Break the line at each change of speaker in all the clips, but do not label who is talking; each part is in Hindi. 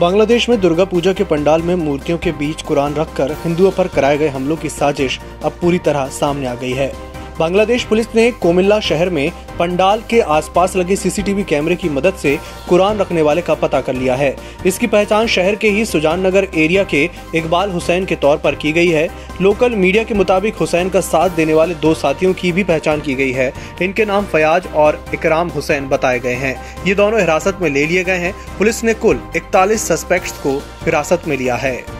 बांग्लादेश में दुर्गा पूजा के पंडाल में मूर्तियों के बीच कुरान रखकर हिंदुओं पर कराए गए हमलों की साजिश अब पूरी तरह सामने आ गई है। बांग्लादेश पुलिस ने कोमिल्ला शहर में पंडाल के आसपास लगे सीसीटीवी कैमरे की मदद से कुरान रखने वाले का पता कर लिया है। इसकी पहचान शहर के ही सुजान नगर एरिया के इकबाल हुसैन के तौर पर की गई है। लोकल मीडिया के मुताबिक हुसैन का साथ देने वाले दो साथियों की भी पहचान की गई है। इनके नाम फयाज और इकराम हुसैन बताए गए हैं। ये दोनों हिरासत में ले लिए गए हैं। पुलिस ने कुल इकतालीस सस्पेक्ट को हिरासत में लिया है।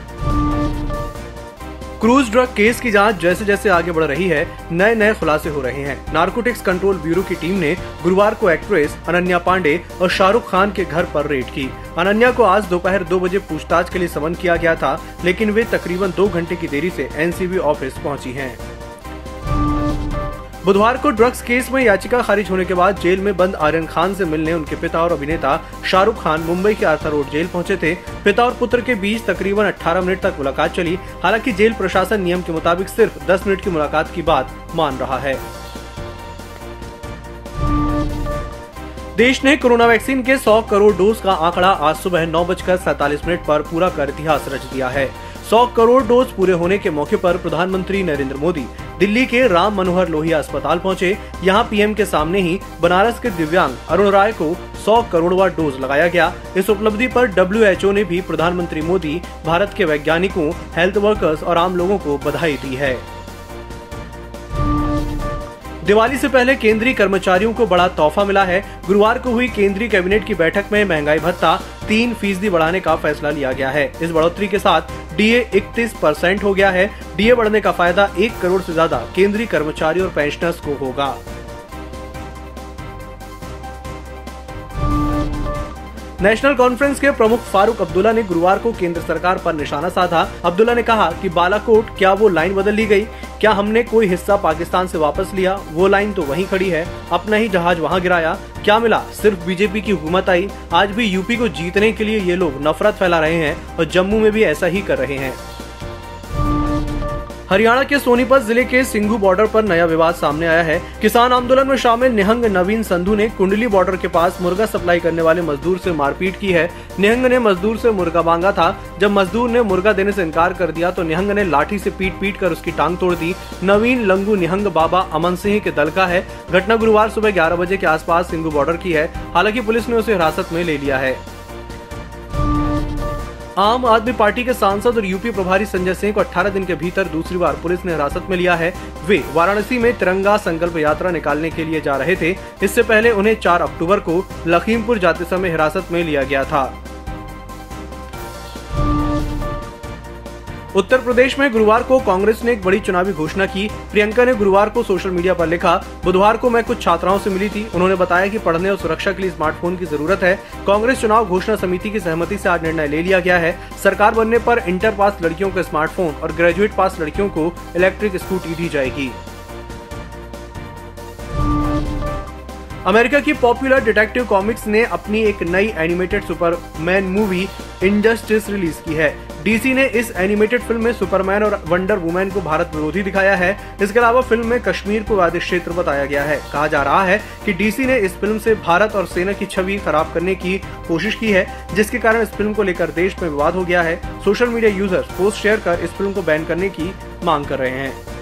क्रूज ड्रग केस की जाँच जैसे जैसे आगे बढ़ रही है नए नए खुलासे हो रहे हैं नार्कोटिक्स कंट्रोल ब्यूरो की टीम ने गुरुवार को एक्ट्रेस अनन्या पांडे और शाहरुख खान के घर पर रेड की अनन्या को आज दोपहर दो बजे पूछताछ के लिए समन किया गया था, लेकिन वे तकरीबन दो घंटे की देरी से एनसीबी ऑफ़िस पहुँची हैं। बुधवार को ड्रग्स केस में याचिका खारिज होने के बाद जेल में बंद आर्यन खान से मिलने उनके पिता और अभिनेता शाहरुख खान मुंबई के आर्थर रोड जेल पहुँचे थे। पिता और पुत्र के बीच तकरीबन 18 मिनट तक मुलाकात चली। हालाँकि जेल प्रशासन नियम के मुताबिक सिर्फ़ 10 मिनट की मुलाकात की बात मान रहा है। देश ने कोरोना वैक्सीन के 100 करोड़ डोज का आंकड़ा आज सुबह नौ बजकर सैतालीस मिनट पर पूरा कर इतिहास रच दिया है। 100 करोड़ डोज पूरे होने के मौके पर प्रधानमंत्री नरेंद्र मोदी दिल्ली के राम मनोहर लोहिया अस्पताल पहुँचे। यहाँ पीएम के सामने ही बनारस के दिव्यांग अरुण राय को 100 करोड़वा डोज लगाया गया। इस उपलब्धि पर डब्ल्यू ने भी प्रधानमंत्री मोदी, भारत के वैज्ञानिकों, हेल्थ वर्कर्स और आम लोगों को बधाई दी है। दिवाली से पहले केंद्रीय कर्मचारियों को बड़ा तोहफा मिला है। गुरुवार को हुई केंद्रीय कैबिनेट की बैठक में महँगाई भत्ता तीन फ़ीसदी बढ़ाने का फैसला लिया गया है। इस बढ़ोतरी के साथ डीए इकतीस परसेंट हो गया है। डीए बढ़ने का फ़ायदा एक करोड़ से ज़्यादा केंद्रीय कर्मचारी और पेंशनर्स को होगा। नेशनल कॉन्फ्रेंस के प्रमुख फारूक अब्दुल्ला ने गुरुवार को केंद्र सरकार पर निशाना साधा। अब्दुल्ला ने कहा कि बालाकोट, क्या वो लाइन बदल ली गई? क्या हमने कोई हिस्सा पाकिस्तान से वापस लिया? वो लाइन तो वहीं खड़ी है। अपना ही जहाज़ वहाँ गिराया। क्या मिला? सिर्फ़ बीजेपी की हुकूमत आई। आज भी यूपी को जीतने के लिए ये लोग नफरत फैला रहे हैं और जम्मू में भी ऐसा ही कर रहे हैं। हरियाणा के सोनीपत ज़िले के सिंघू बॉर्डर पर नया विवाद सामने आया है। किसान आंदोलन में शामिल निहंग नवीन संधू ने कुंडली बॉर्डर के पास मुर्गा सप्लाई करने वाले मजदूर से मारपीट की है। निहंग ने मजदूर से मुर्गा मांगा था। जब मजदूर ने मुर्गा देने से इनकार कर दिया तो निहंग ने लाठी से पीट पीट कर उसकी टांग तोड़ दी। नवीन लंगू निहंग बाबा अमन सिंह के दल का है। घटना गुरुवार सुबह ग्यारह बजे के आसपास सिंघू बॉर्डर की है। हालाँकि पुलिस ने उसे हिरासत में ले लिया है। आम आदमी पार्टी के सांसद और यूपी प्रभारी संजय सिंह को 18 दिन के भीतर दूसरी बार पुलिस ने हिरासत में लिया है। वे वाराणसी में तिरंगा संकल्प यात्रा निकालने के लिए जा रहे थे। इससे पहले उन्हें 4 अक्टूबर को लखीमपुर जाते समय हिरासत में लिया गया था। उत्तर प्रदेश में गुरुवार को कांग्रेस ने एक बड़ी चुनावी घोषणा की। प्रियंका ने गुरुवार को सोशल मीडिया पर लिखा, बुधवार को मैं कुछ छात्राओं से मिली थी। उन्होंने बताया कि पढ़ने और सुरक्षा के लिए स्मार्टफ़ोन की ज़रूरत है। कांग्रेस चुनाव घोषणा समिति की सहमति से आज निर्णय ले लिया गया है। सरकार बनने पर इंटर पास लड़कियों को स्मार्टफ़ोन और ग्रेजुएट पास लड़कियों को इलेक्ट्रिक स्कूटी दी जाएगी। अमेरिका की पॉपुलर डिटेक्टिव कॉमिक्स ने अपनी एक नई animated Superman movie Injustice release की है। डीसी ने इस एनिमेटेड फ़िल्म में सुपरमैन और वंडर वुमैन को भारत विरोधी दिखाया है। इसके अलावा फ़िल्म में कश्मीर को वादित क्षेत्र बताया गया है। कहा जा रहा है कि डीसी ने इस फ़िल्म से भारत और सेना की छवि खराब करने की कोशिश की है, जिसके कारण इस फ़िल्म को लेकर देश में विवाद हो गया है। Social media users post share कर इस फ़िल्म को बैन करने की मांग कर रहे हैं।